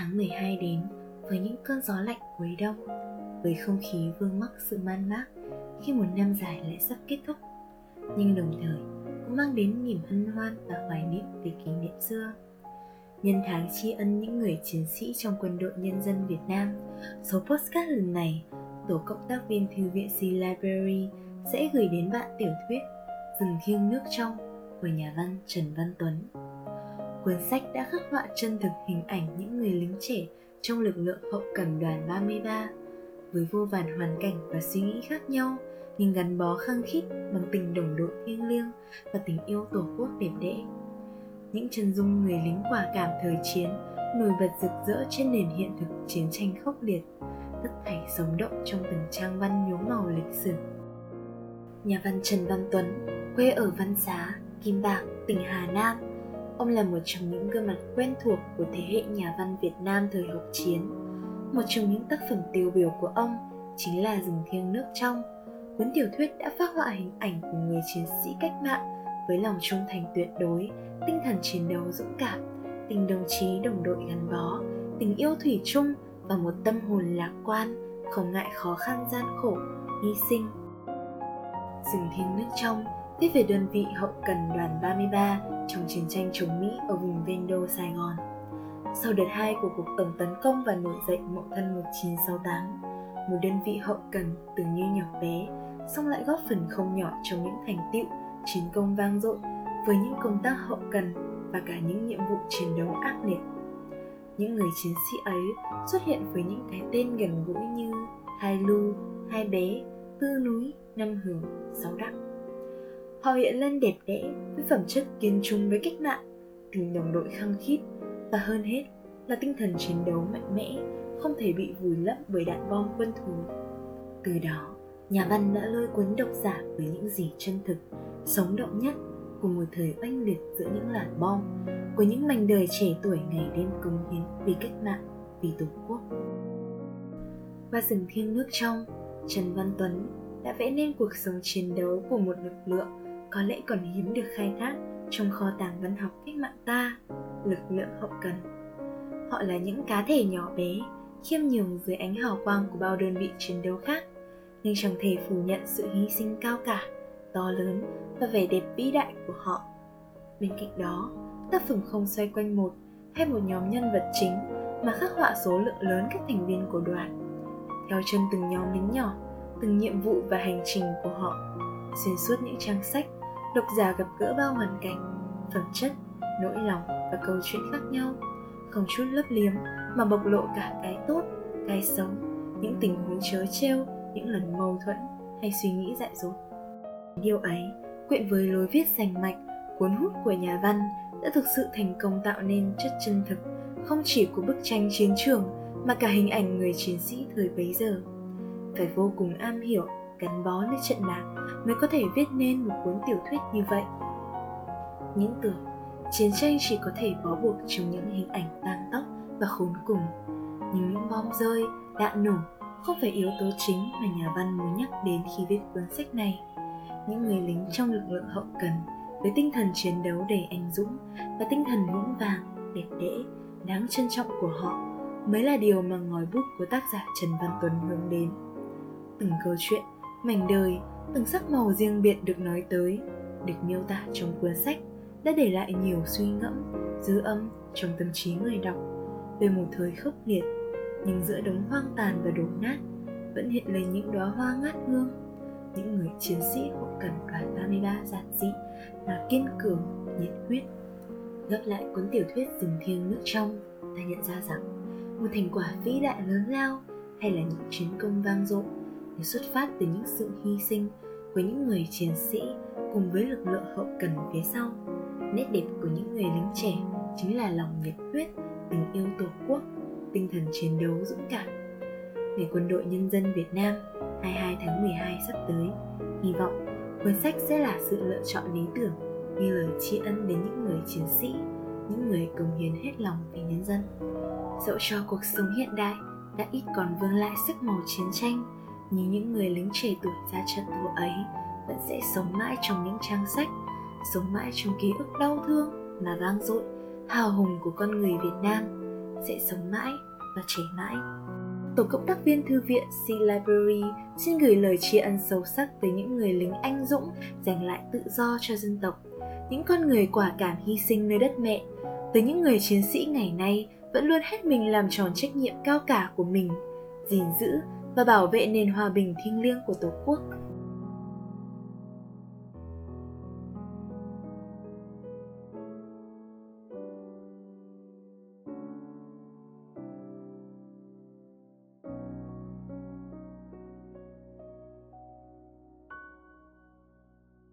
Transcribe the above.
Tháng 12 đến với những cơn gió lạnh cuối đông, với không khí vương mắc sự man mác khi một năm dài lại sắp kết thúc, nhưng đồng thời cũng mang đến niềm hân hoan và hoài niệm về kỷ niệm xưa. Nhân tháng tri ân những người chiến sĩ trong quân đội nhân dân Việt Nam, số postcard lần này, tổ cộng tác viên Thư viện C Library sẽ gửi đến bạn tiểu thuyết Rừng thiêng nước trong của nhà văn Trần Văn Tuấn. Cuốn sách đã khắc họa chân thực hình ảnh những người lính trẻ trong lực lượng hậu cần đoàn 33 với vô vàn hoàn cảnh và suy nghĩ khác nhau nhưng gắn bó khăng khít bằng tình đồng đội thiêng liêng và tình yêu tổ quốc đẹp đẽ. Những chân dung người lính quả cảm thời chiến nổi bật rực rỡ trên nền hiện thực chiến tranh khốc liệt, tất thảy sống động trong từng trang văn nhuốm màu lịch sử. Nhà văn Trần Văn Tuấn, quê ở Văn Xá, Kim Bảng, tỉnh Hà Nam, Ông là một trong những gương mặt quen thuộc của thế hệ nhà văn Việt Nam thời hậu chiến. Một trong những tác phẩm tiêu biểu của ông chính là Rừng thiêng nước trong. Cuốn tiểu thuyết đã phát họa hình ảnh của người chiến sĩ cách mạng với lòng trung thành tuyệt đối, tinh thần chiến đấu dũng cảm, tình đồng chí đồng đội gắn bó, tình yêu thủy chung và một tâm hồn lạc quan, không ngại khó khăn gian khổ, hy sinh. Rừng thiêng nước trong viết về đơn vị hậu cần đoàn 33 trong chiến tranh chống Mỹ ở vùng ven đô Sài Gòn. Sau đợt 2 của cuộc tổng tấn công và nổi dậy mậu thân 1968, một đơn vị hậu cần tưởng như nhỏ bé, song lại góp phần không nhỏ trong những thành tựu, chiến công vang dội với những công tác hậu cần và cả những nhiệm vụ chiến đấu ác liệt. Những người chiến sĩ ấy xuất hiện với những cái tên gần gũi như Hai Lu, Hai Bé, Tư Núi, Năm Hưởng, Sáu Đặng Họ hiện lên đẹp đẽ với phẩm chất kiên trung với cách mạng, tình đồng đội khăng khít và hơn hết là tinh thần chiến đấu mạnh mẽ, không thể bị vùi lấp bởi đạn bom quân thù. Từ đó, nhà văn đã lôi cuốn độc giả với những gì chân thực, sống động nhất của một thời oanh liệt giữa những làn bom, của những mảnh đời trẻ tuổi ngày đêm cống hiến vì cách mạng, vì tổ quốc. Và rừng thiêng nước trong, Trần Văn Tuấn đã vẽ nên cuộc sống chiến đấu của một lực lượng có lẽ còn hiếm được khai thác trong kho tàng văn học cách mạng ta, lực lượng hậu cần. Họ là những cá thể nhỏ bé, khiêm nhường dưới ánh hào quang của bao đơn vị chiến đấu khác, nhưng chẳng thể phủ nhận sự hy sinh cao cả, to lớn và vẻ đẹp vĩ đại của họ. Bên cạnh đó, tác phẩm không xoay quanh một hay một nhóm nhân vật chính mà khắc họa số lượng lớn các thành viên của đoàn. Theo chân từng nhóm lính nhỏ, từng nhiệm vụ và hành trình của họ, xuyên suốt những trang sách độc giả gặp gỡ bao hoàn cảnh, phẩm chất, nỗi lòng và câu chuyện khác nhau. Không chút lấp liếm mà bộc lộ cả cái tốt, cái xấu, những tình huống chớ trêu, những lần mâu thuẫn hay suy nghĩ dại dột. Điều ấy, quyện với lối viết rành mạch, cuốn hút của nhà văn đã thực sự thành công tạo nên chất chân thực, không chỉ của bức tranh chiến trường mà cả hình ảnh người chiến sĩ thời bấy giờ. Phải vô cùng am hiểu gắn bó nơi trận lạc mới có thể viết nên một cuốn tiểu thuyết như vậy. Những tưởng, chiến tranh chỉ có thể bó buộc trong những hình ảnh tang tóc và khốn cùng. Nhưng những bom rơi, đạn nổ không phải yếu tố chính mà nhà văn muốn nhắc đến khi viết cuốn sách này. Những người lính trong lực lượng hậu cần với tinh thần chiến đấu đầy anh dũng và tinh thần vững vàng, đẹp đẽ, đáng trân trọng của họ mới là điều mà ngòi bút của tác giả Trần Văn Tuấn hướng đến. Từng câu chuyện mảnh đời từng sắc màu riêng biệt được nói tới. Được miêu tả trong cuốn sách đã để lại nhiều suy ngẫm dư âm trong tâm trí người đọc. Về một thời khốc liệt nhưng giữa đống hoang tàn và đổ nát vẫn hiện lên những đóa hoa ngát hương những người chiến sĩ hậu cần đoàn 33 giản dị mà kiên cường, nhiệt huyết. Gấp lại cuốn tiểu thuyết rừng thiêng nước trong, ta nhận ra rằng một thành quả vĩ đại lớn lao hay là những chiến công vang dội thì xuất phát từ những sự hy sinh của những người chiến sĩ cùng với lực lượng hậu cần phía sau. Nét đẹp của những người lính trẻ chính là lòng nhiệt huyết, tình yêu tổ quốc, tinh thần chiến đấu dũng cảm. Ngày quân đội nhân dân Việt Nam 22 tháng 12 sắp tới, hy vọng cuốn sách sẽ là sự lựa chọn lý tưởng như lời tri ân đến những người chiến sĩ, những người cống hiến hết lòng vì nhân dân. Dẫu cho cuộc sống hiện đại đã ít còn vương lại sức màu chiến tranh như những người lính trẻ tuổi ra trận thù ấy vẫn sẽ sống mãi trong những trang sách sống mãi trong ký ức đau thương mà vang dội hào hùng của con người Việt Nam sẽ sống mãi và trẻ mãi. Tổ cộng tác viên thư viện Sea Library xin gửi lời tri ân sâu sắc tới những người lính anh dũng giành lại tự do cho dân tộc, những con người quả cảm hy sinh nơi đất mẹ, tới những người chiến sĩ ngày nay vẫn luôn hết mình làm tròn trách nhiệm cao cả của mình, gìn giữ và bảo vệ nền hòa bình thiêng liêng của Tổ quốc.